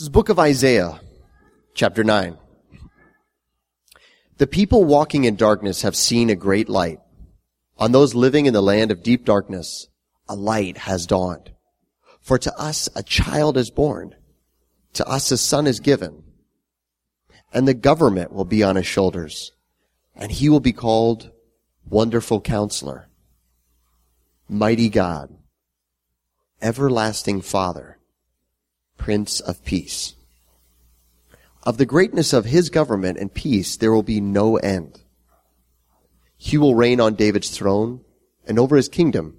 This is book of Isaiah, chapter 9. The people walking in darkness have seen a great light. On those living in the land of deep darkness, a light has dawned. For to us a child is born. To us a son is given. And the government will be on his shoulders. And he will be called Wonderful Counselor, Mighty God, Everlasting Father, Prince of Peace. Of the greatness of his government and peace there will be no end. He will reign on David's throne and over his kingdom,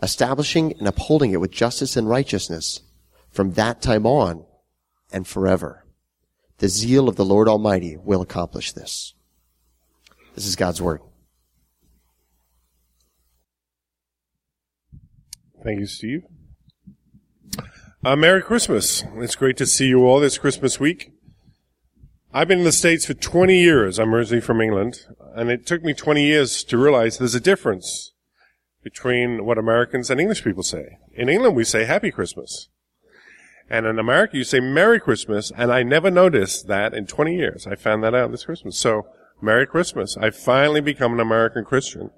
establishing and upholding it with justice and righteousness from that time on and forever. The zeal of the Lord Almighty will accomplish this. This is God's word. Thank you, Steve. Uh, Merry Christmas. It's great to see you all this Christmas week. I've been in the States for 20 years. I'm originally from England, and it took me 20 years to realize there's a difference between what Americans and English people say. In England, we say Happy Christmas. And in America, you say Merry Christmas, and I never noticed that in 20 years. I found that out this Christmas. So, Merry Christmas. I finally become an American Christian.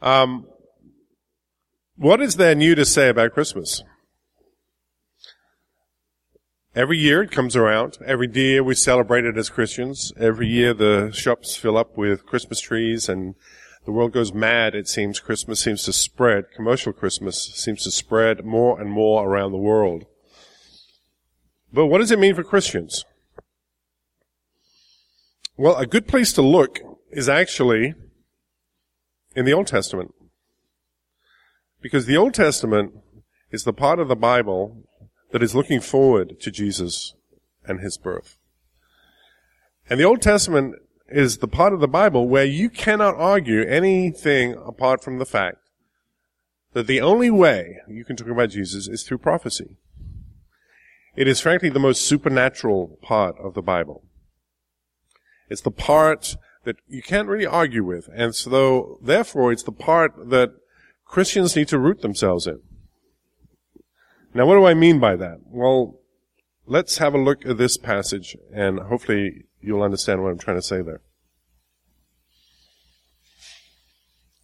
Um, what is there new to say about Christmas? Every year it comes around. Every year we celebrate it as Christians. Every year the shops fill up with Christmas trees and the world goes mad. It seems Christmas seems to spread. Commercial Christmas seems to spread more and more around the world. But what does it mean for Christians? Well, a good place to look is actually in the Old Testament. Because the Old Testament is the part of the Bible that is looking forward to Jesus and his birth. And the Old Testament is the part of the Bible where you cannot argue anything apart from the fact that the only way you can talk about Jesus is through prophecy. It is frankly the most supernatural part of the Bible. It's the part that you can't really argue with. And so, therefore, it's the part that Christians need to root themselves in. Now, what do I mean by that? Well, let's have a look at this passage and hopefully you'll understand what I'm trying to say there.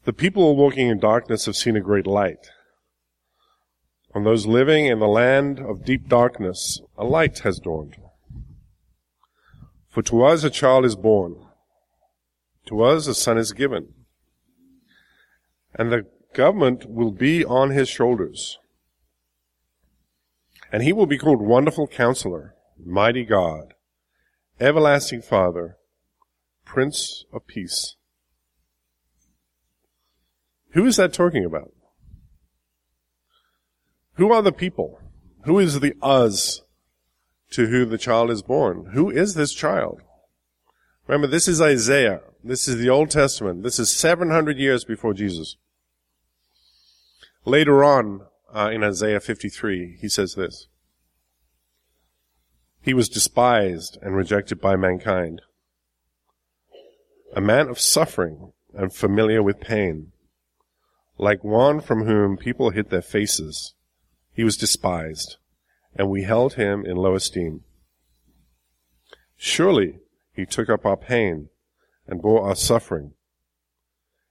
The people walking in darkness have seen a great light. On those living in the land of deep darkness, a light has dawned. For to us a child is born, to us a son is given, and the government will be on his shoulders. And he will be called Wonderful Counselor, Mighty God, Everlasting Father, Prince of Peace. Who is that talking about? Who are the people? Who is the us to who the child is born? Who is this child? Remember, this is Isaiah. This is the Old Testament. This is 700 years before Jesus. Later on, uh, in Isaiah 53, he says this. He was despised and rejected by mankind. A man of suffering and familiar with pain. Like one from whom people hid their faces, he was despised, and we held him in low esteem. Surely he took up our pain and bore our suffering.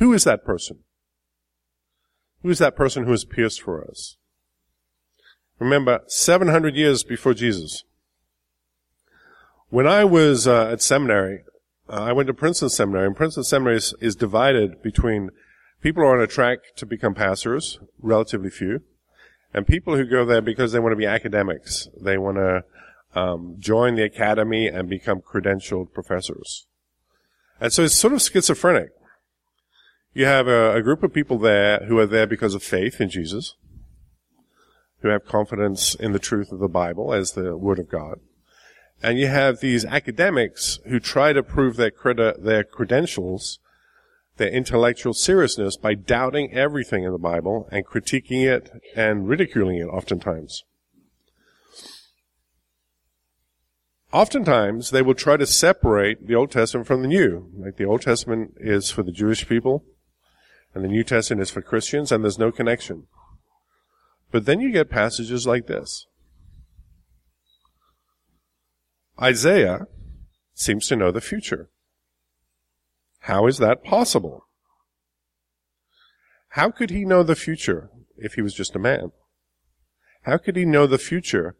Who is that person? Who is that person who is pierced for us? Remember, 700 years before Jesus. When I was uh, at seminary, uh, I went to Princeton Seminary, and Princeton Seminary is, is, divided between people who are on a track to become pastors, relatively few, and people who go there because they want to be academics. They want to um, join the academy and become credentialed professors. And so it's sort of schizophrenic. You have a, a, group of people there who are there because of faith in Jesus. who have confidence in the truth of the Bible as the Word of God. And you have these academics who try to prove their, credi- their credentials, their intellectual seriousness by doubting everything in the Bible and critiquing it and ridiculing it oftentimes. Oftentimes, they will try to separate the Old Testament from the New. Like the Old Testament is for the Jewish people, and the New Testament is for Christians, and there's no connection. But then you get passages like this. Isaiah seems to know the future. How is that possible? How could he know the future if he was just a man? How could he know the future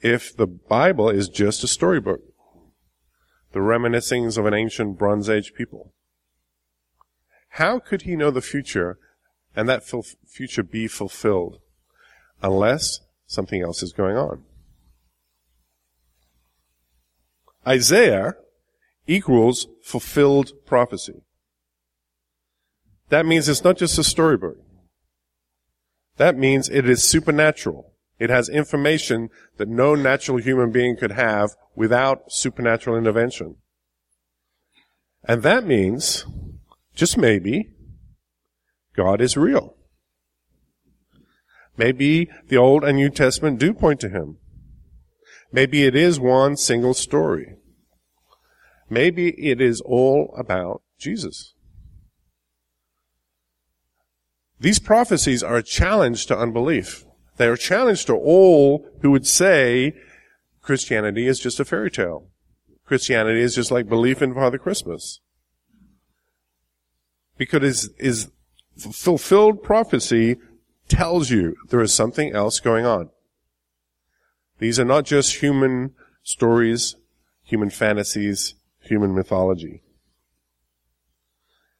if the Bible is just a storybook? The reminiscings of an ancient Bronze Age people. How could he know the future and that future be fulfilled unless something else is going on? Isaiah equals fulfilled prophecy. That means it's not just a storybook. That means it is supernatural. It has information that no natural human being could have without supernatural intervention. And that means, just maybe, God is real. Maybe the Old and New Testament do point to Him. Maybe it is one single story. Maybe it is all about Jesus. These prophecies are a challenge to unbelief. They are a challenge to all who would say Christianity is just a fairy tale. Christianity is just like belief in Father Christmas. Because is, is fulfilled prophecy tells you there is something else going on. These are not just human stories, human fantasies, human mythology.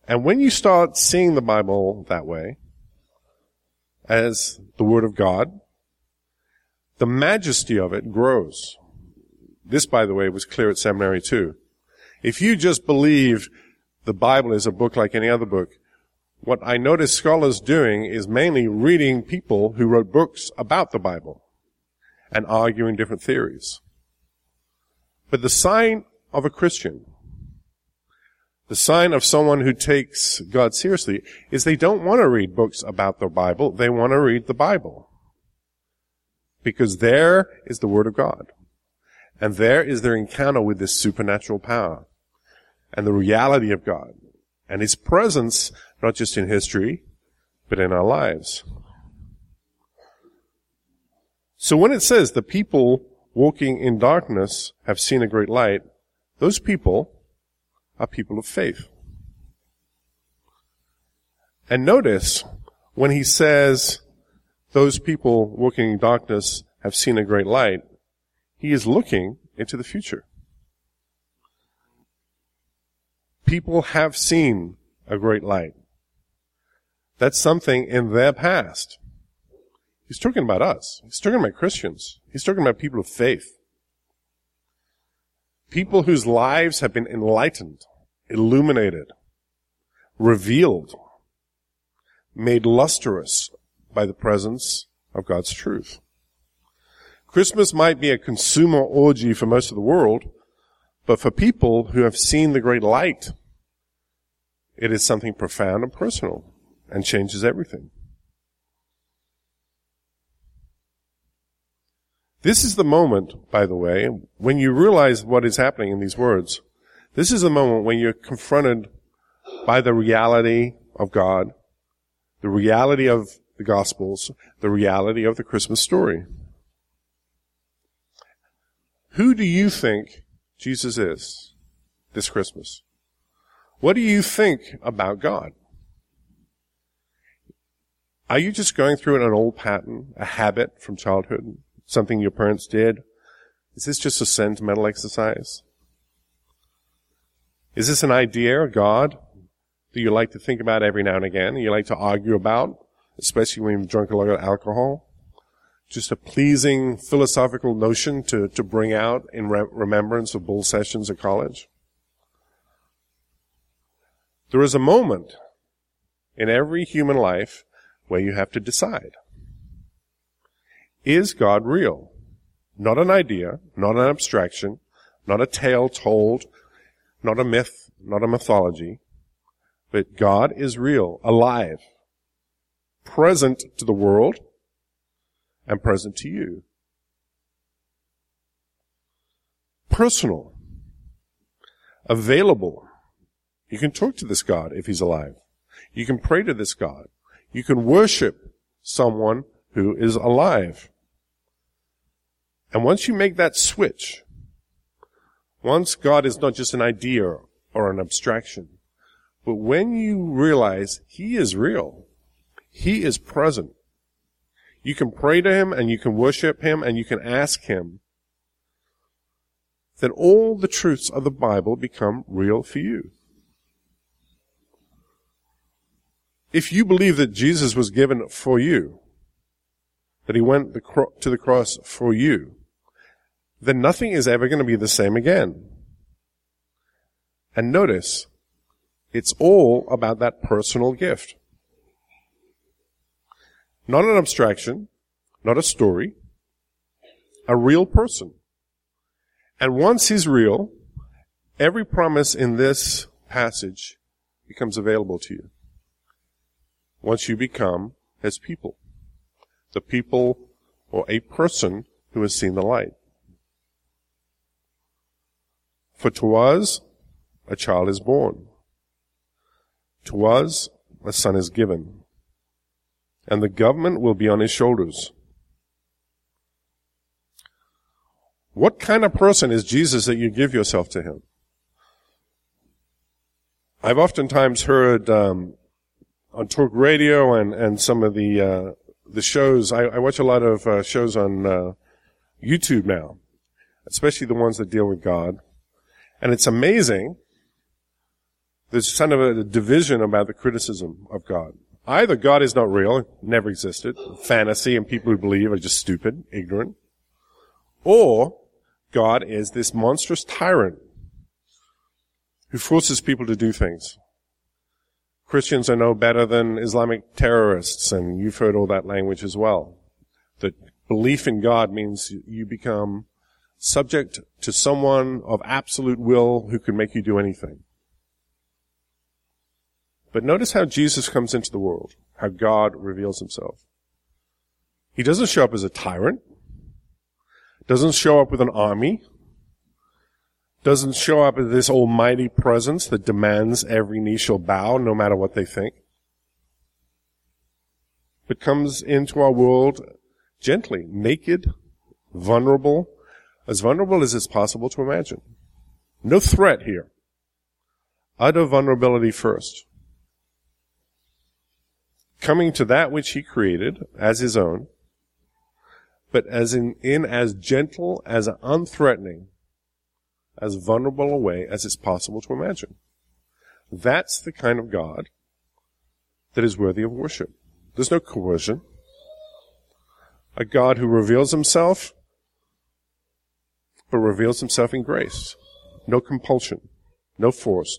And when you start seeing the Bible that way, as the Word of God, the majesty of it grows. This, by the way, was clear at seminary too. If you just believe the Bible is a book like any other book, what I notice scholars doing is mainly reading people who wrote books about the Bible and arguing different theories. But the sign of a Christian, the sign of someone who takes God seriously, is they don't want to read books about the Bible. They want to read the Bible. Because there is the Word of God. And there is their encounter with this supernatural power and the reality of God and His presence, not just in history, but in our lives. So when it says the people walking in darkness have seen a great light, those people are people of faith. And notice when he says those people walking in darkness have seen a great light, he is looking into the future. People have seen a great light. That's something in their past. He's talking about us. He's talking about Christians. He's talking about people of faith. People whose lives have been enlightened, illuminated, revealed, made lustrous by the presence of God's truth. Christmas might be a consumer orgy for most of the world, but for people who have seen the great light, it is something profound and personal and changes everything. This is the moment, by the way, when you realize what is happening in these words. This is the moment when you're confronted by the reality of God, the reality of the Gospels, the reality of the Christmas story. Who do you think Jesus is this Christmas? What do you think about God? Are you just going through an old pattern, a habit from childhood? something your parents did? Is this just a sentimental exercise? Is this an idea, of God, that you like to think about every now and again, and you like to argue about, especially when you've drunk a lot of alcohol? Just a pleasing philosophical notion to, to bring out in re- remembrance of bull sessions at college? There is a moment in every human life where you have to decide. Is God real? Not an idea, not an abstraction, not a tale told, not a myth, not a mythology, but God is real, alive, present to the world, and present to you. Personal. Available. You can talk to this God if he's alive. You can pray to this God. You can worship someone who is alive. And once you make that switch, once God is not just an idea or an abstraction, but when you realize He is real, He is present, you can pray to Him and you can worship Him and you can ask Him, then all the truths of the Bible become real for you. If you believe that Jesus was given for you, that He went to the cross for you, then nothing is ever going to be the same again. And notice, it's all about that personal gift. Not an abstraction, not a story, a real person. And once he's real, every promise in this passage becomes available to you. Once you become his people. The people or a person who has seen the light. For to us a child is born. To us a son is given. And the government will be on his shoulders. What kind of person is Jesus that you give yourself to him? I've oftentimes heard um, on talk radio and, and some of the uh, the shows. I, I, watch a lot of uh, shows on uh, YouTube now, especially the ones that deal with God. And it's amazing. There's kind of a division about the criticism of God. Either God is not real, never existed, fantasy, and people who believe are just stupid, ignorant, or God is this monstrous tyrant who forces people to do things. Christians are no better than Islamic terrorists, and you've heard all that language as well. That belief in God means you become subject to someone of absolute will who can make you do anything. But notice how Jesus comes into the world, how God reveals himself. He doesn't show up as a tyrant, doesn't show up with an army, doesn't show up as this almighty presence that demands every knee shall bow no matter what they think, but comes into our world gently, naked, vulnerable, as vulnerable as it's possible to imagine. No threat here. Utter vulnerability first. Coming to that which he created as his own, but as in, in as gentle, as unthreatening, as vulnerable a way as it's possible to imagine. That's the kind of God that is worthy of worship. There's no coercion. A God who reveals himself but reveals himself in grace. No compulsion, no force.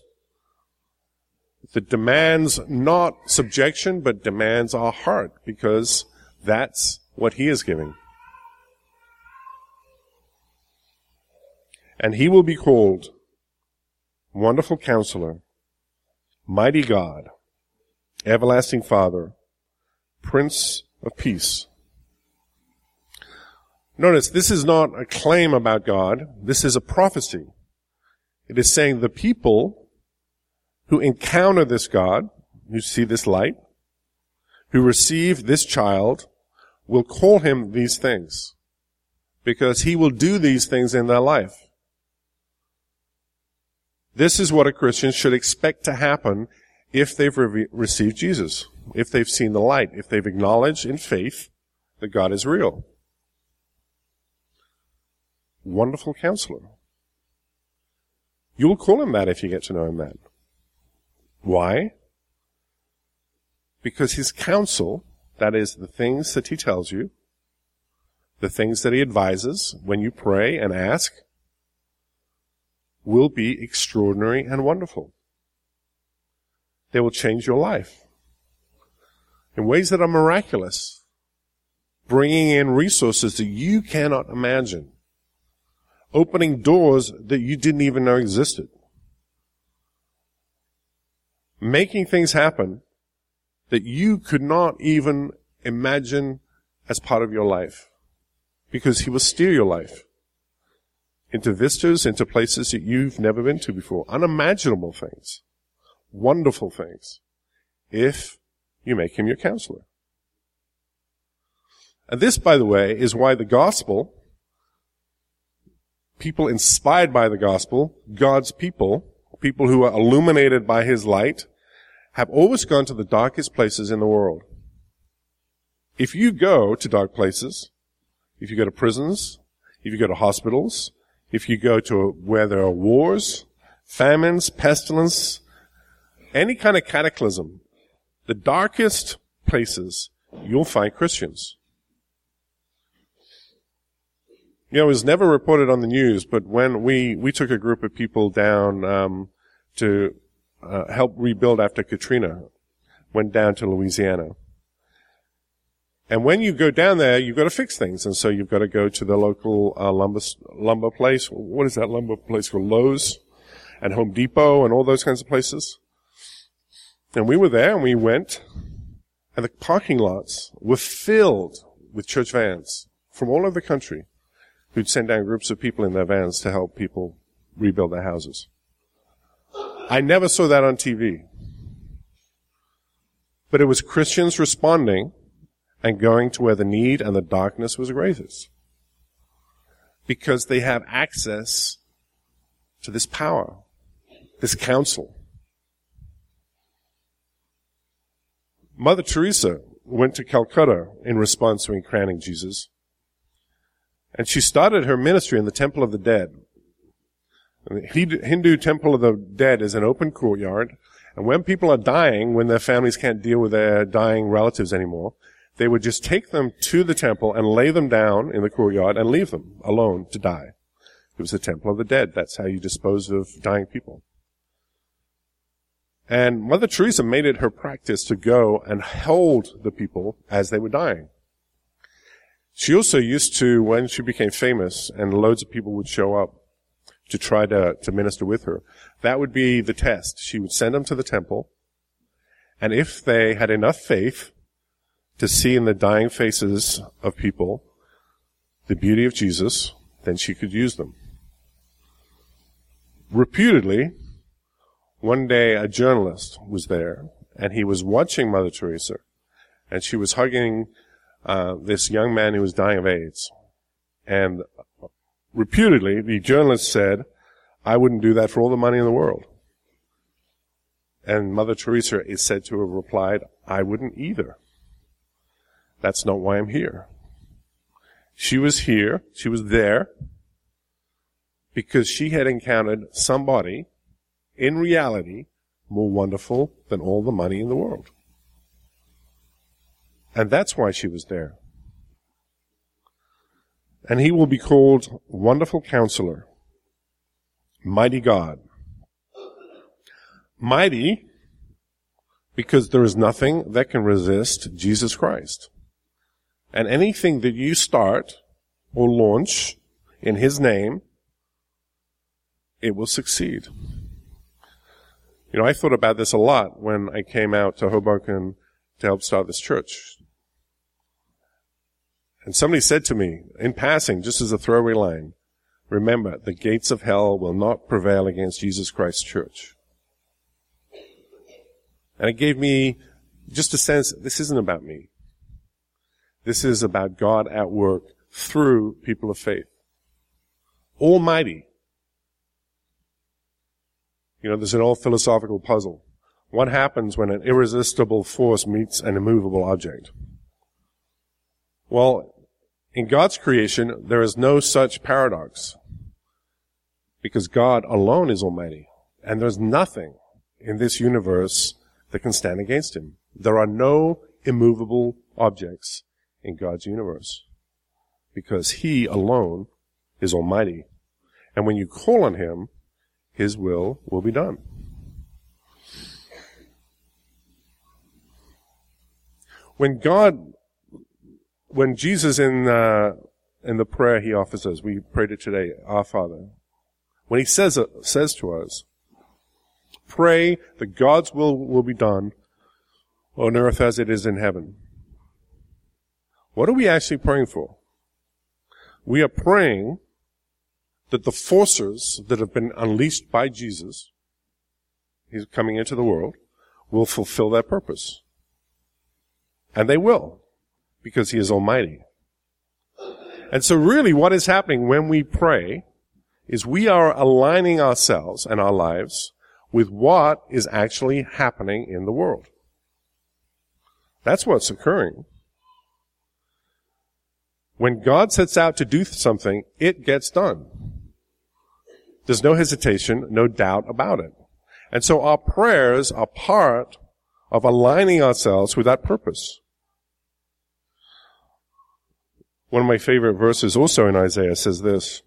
That demands not subjection, but demands our heart, because that's what he is giving. And he will be called Wonderful Counselor, Mighty God, Everlasting Father, Prince of Peace. Notice, this is not a claim about God. This is a prophecy. It is saying the people who encounter this God, who see this light, who receive this child, will call him these things. Because he will do these things in their life. This is what a Christian should expect to happen if they've re- received Jesus, if they've seen the light, if they've acknowledged in faith that God is real. Wonderful counselor. You'll call him that if you get to know him that. Why? Because his counsel, that is the things that he tells you, the things that he advises when you pray and ask, will be extraordinary and wonderful. They will change your life in ways that are miraculous. bringing in resources that you cannot imagine, opening doors that you didn't even know existed, making things happen that you could not even imagine as part of your life because he will steer your life into vistas, into places that you've never been to before. Unimaginable things. Wonderful things. If you make him your counselor. And this, by the way, is why the gospel, people inspired by the gospel, God's people, people who are illuminated by his light, have always gone to the darkest places in the world. If you go to dark places, if you go to prisons, if you go to hospitals, if you go to where there are wars, famines, pestilence, any kind of cataclysm, the darkest places, you'll find Christians. You know, it was never reported on the news, but when we, we took a group of people down um, to uh, help rebuild after Katrina, went down to Louisiana. And when you go down there, you've got to fix things. And so you've got to go to the local uh, lumber, lumber place. What is that lumber place called? Lowe's and Home Depot and all those kinds of places. And we were there and we went and the parking lots were filled with church vans from all over the country who'd send down groups of people in their vans to help people rebuild their houses. I never saw that on TV. But it was Christians responding and going to where the need and the darkness was greatest. Because they have access to this power, this counsel. Mother Teresa went to Calcutta in response to encrowning Jesus. And she started her ministry in the Temple of the Dead. The Hindu Temple of the Dead is an open courtyard. And when people are dying, when their families can't deal with their dying relatives anymore, they would just take them to the temple and lay them down in the courtyard and leave them alone to die. It was the Temple of the Dead. That's how you dispose of dying people. And Mother Teresa made it her practice to go and hold the people as they were dying. She also used to, when she became famous and loads of people would show up to try to, to minister with her, that would be the test. She would send them to the temple. And if they had enough faith to see in the dying faces of people the beauty of Jesus, then she could use them. Reputedly, one day a journalist was there and he was watching Mother Teresa and she was hugging uh, this young man who was dying of AIDS. And reputedly, the journalist said, I wouldn't do that for all the money in the world. And Mother Teresa is said to have replied, I wouldn't either. That's not why I'm here. She was here, she was there, because she had encountered somebody, in reality, more wonderful than all the money in the world. And that's why she was there. And he will be called Wonderful Counselor, Mighty God. Mighty because there is nothing that can resist Jesus Christ. And anything that you start or launch in His name, it will succeed. You know, I thought about this a lot when I came out to Hoboken to help start this church. And somebody said to me, in passing, just as a throwaway line, remember, the gates of hell will not prevail against Jesus Christ's church. And it gave me just a sense, this isn't about me. This is about God at work through people of faith. Almighty. You know, there's an old philosophical puzzle. What happens when an irresistible force meets an immovable object? Well, in God's creation, there is no such paradox. Because God alone is almighty. And there's nothing in this universe that can stand against him. There are no immovable objects in God's universe. Because He alone is Almighty. And when you call on Him, His will will be done. When God when Jesus in, uh, in the prayer he offers us, we prayed it today, our Father, when he says, it, says to us, pray that God's will will be done on earth as it is in heaven. What are we actually praying for? We are praying that the forces that have been unleashed by Jesus, he's coming into the world, will fulfill their purpose. And they will, because he is almighty. And so really what is happening when we pray is we are aligning ourselves and our lives with what is actually happening in the world. That's what's occurring. When God sets out to do something, it gets done. There's no hesitation, no doubt about it. And so our prayers are part of aligning ourselves with that purpose. One of my favorite verses also in Isaiah says this.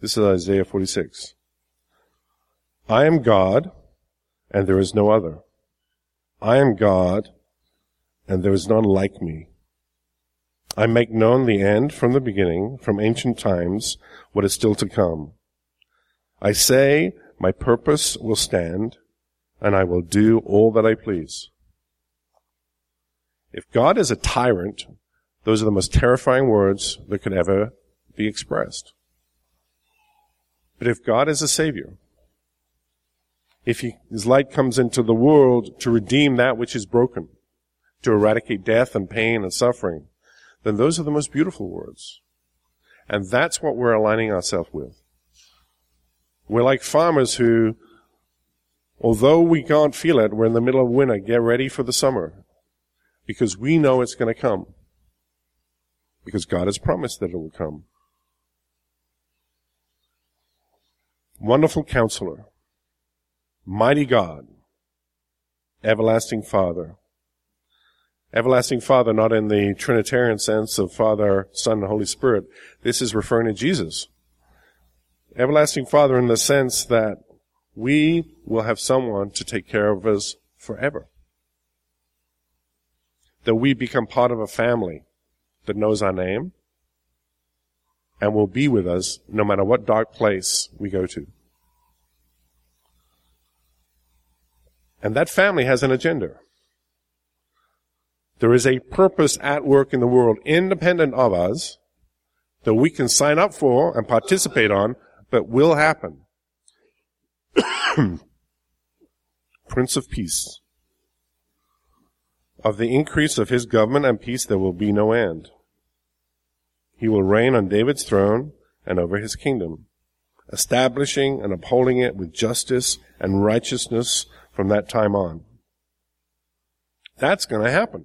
This is Isaiah 46. I am God, and there is no other. I am God, and there is none like me. I make known the end from the beginning, from ancient times, what is still to come. I say, my purpose will stand, and I will do all that I please. If God is a tyrant, those are the most terrifying words that could ever be expressed. But if God is a savior, if he, his light comes into the world to redeem that which is broken, to eradicate death and pain and suffering, then those are the most beautiful words. And that's what we're aligning ourselves with. We're like farmers who, although we can't feel it, we're in the middle of winter, get ready for the summer. Because we know it's going to come. Because God has promised that it will come. Wonderful counselor. Mighty God. Everlasting Father. Everlasting Father, not in the Trinitarian sense of Father, Son, and Holy Spirit. This is referring to Jesus. Everlasting Father in the sense that we will have someone to take care of us forever. That we become part of a family that knows our name and will be with us no matter what dark place we go to. And that family has an agenda. There is a purpose at work in the world independent of us that we can sign up for and participate on, but will happen. Prince of Peace. Of the increase of his government and peace there will be no end. He will reign on David's throne and over his kingdom, establishing and upholding it with justice and righteousness from that time on. That's going to happen.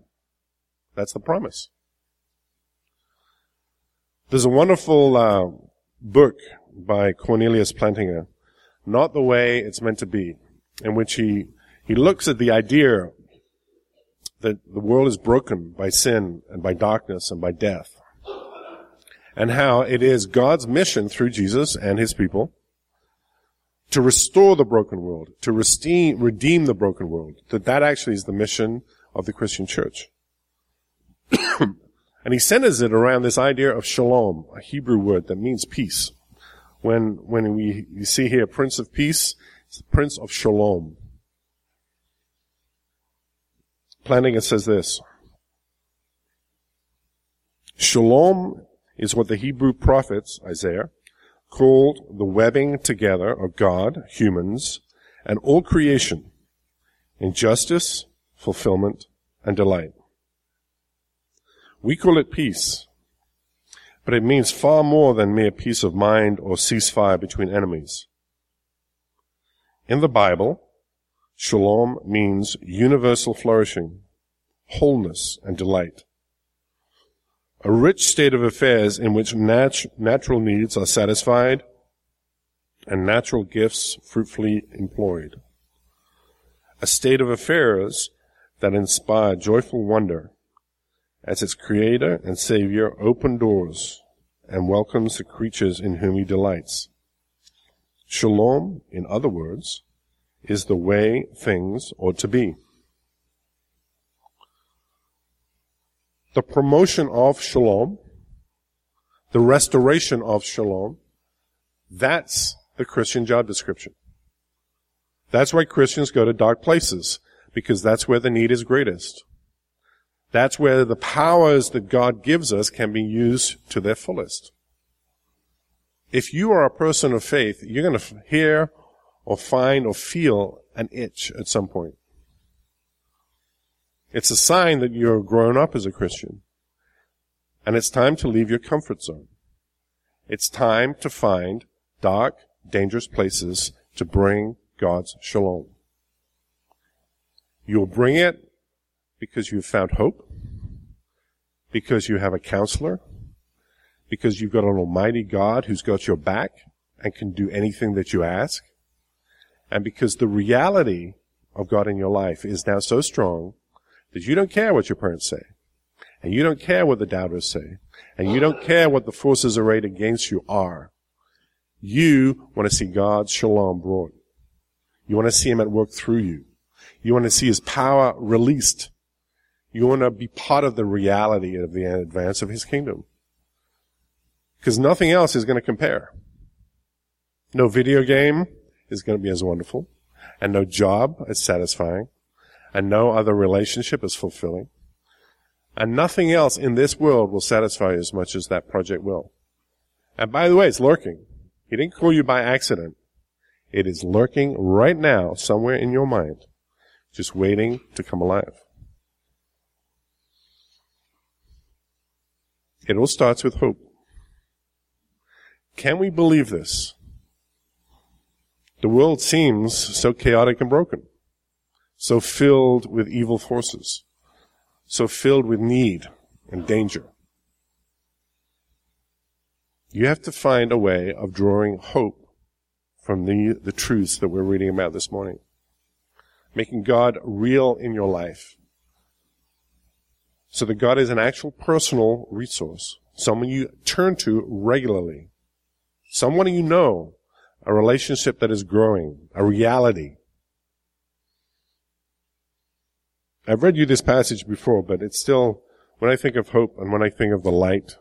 That's the promise. There's a wonderful uh, book by Cornelius Plantinga, Not the Way It's Meant to Be, in which he, he looks at the idea that the world is broken by sin and by darkness and by death, and how it is God's mission through Jesus and his people to restore the broken world, to redeem the broken world, that that actually is the mission of the Christian church. and he centers it around this idea of shalom, a Hebrew word that means peace. When, when we you see here Prince of Peace, Prince of Shalom. Plantinga says this. Shalom is what the Hebrew prophets, Isaiah, called the webbing together of God, humans, and all creation in justice, fulfillment, and delight. We call it peace, but it means far more than mere peace of mind or ceasefire between enemies. In the Bible, shalom means universal flourishing, wholeness, and delight. A rich state of affairs in which nat- natural needs are satisfied and natural gifts fruitfully employed. A state of affairs that inspire joyful wonder as its creator and savior open doors and welcomes the creatures in whom he delights. Shalom, in other words, is the way things ought to be. the promotion of shalom, the restoration of shalom, that's the Christian job description. That's why Christians go to dark places, because that's where the need is greatest. That's where the powers that God gives us can be used to their fullest. If you are a person of faith, you're going to hear or find or feel an itch at some point. It's a sign that you're grown up as a Christian. And it's time to leave your comfort zone. It's time to find dark, dangerous places to bring God's shalom. You'll bring it because you've found hope, because you have a counselor, because you've got an almighty God who's got your back and can do anything that you ask, and because the reality of God in your life is now so strong that you don't care what your parents say, and you don't care what the doubters say, and you don't care what the forces arrayed against you are. You want to see God's shalom brought. You want to see Him at work through you. You want to see His power released. You want to be part of the reality of the advance of His kingdom. Because nothing else is going to compare. No video game is going to be as wonderful, and no job as satisfying, and no other relationship as fulfilling. And nothing else in this world will satisfy you as much as that project will. And by the way, it's lurking. He didn't call you by accident. It is lurking right now somewhere in your mind, just waiting to come alive. It all starts with hope. Can we believe this? The world seems so chaotic and broken, so filled with evil forces, so filled with need and danger. You have to find a way of drawing hope from the, the truths that we're reading about this morning. Making God real in your life. So that God is an actual personal resource. Someone you turn to regularly. Someone you know. A relationship that is growing. A reality. I've read you this passage before, but it's still, when I think of hope and when I think of the light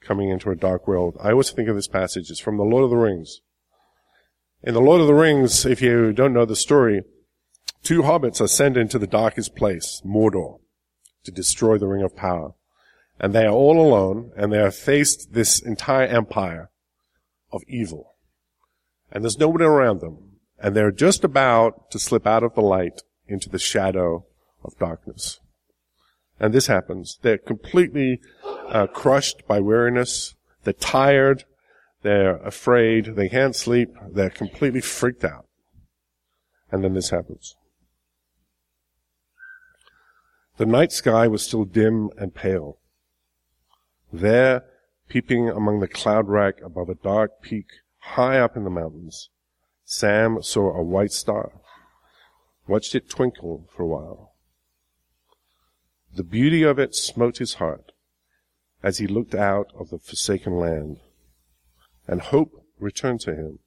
coming into a dark world, I always think of this passage. It's from the Lord of the Rings. In the Lord of the Rings, if you don't know the story, two hobbits are sent into the darkest place, Mordor, to destroy the Ring of Power. And they are all alone, and they have faced this entire empire of evil. And there's nobody around them. And they're just about to slip out of the light into the shadow of darkness. And this happens. They're completely uh, crushed by weariness. They're tired. They're afraid. They can't sleep. They're completely freaked out. And then this happens. The night sky was still dim and pale. There, peeping among the cloud rack above a dark peak high up in the mountains, Sam saw a white star, watched it twinkle for a while. The beauty of it smote his heart as he looked out of the forsaken land and hope returned to him.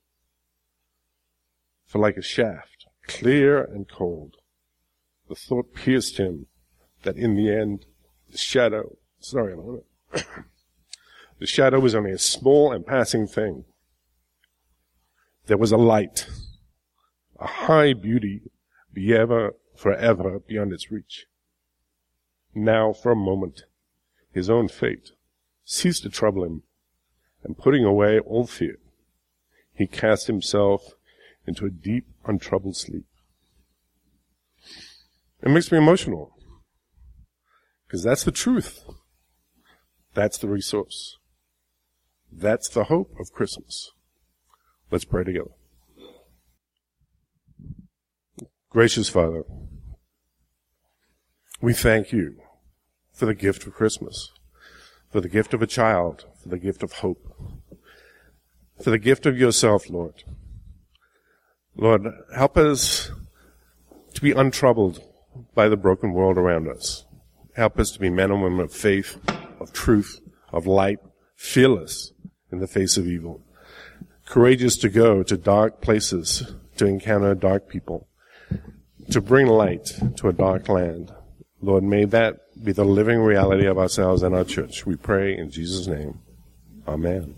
For like a shaft, clear and cold, the thought pierced him that in the end, the shadow, sorry, the shadow was only a small and passing thing. There was a light, a high beauty, be ever, forever beyond its reach. Now, for a moment, his own fate ceased to trouble him and putting away all fear, he cast himself into a deep, untroubled sleep. It makes me emotional. Because that's the truth. That's the resource. That's the hope of Christmas. Let's pray together. Gracious Father, we thank you for the gift of Christmas for the gift of a child, for the gift of hope, for the gift of yourself, Lord. Lord, help us to be untroubled by the broken world around us. Help us to be men and women of faith, of truth, of light, fearless in the face of evil, courageous to go to dark places to encounter dark people, to bring light to a dark land. Lord, may that be the living reality of ourselves and our church. We pray in Jesus' name. Amen.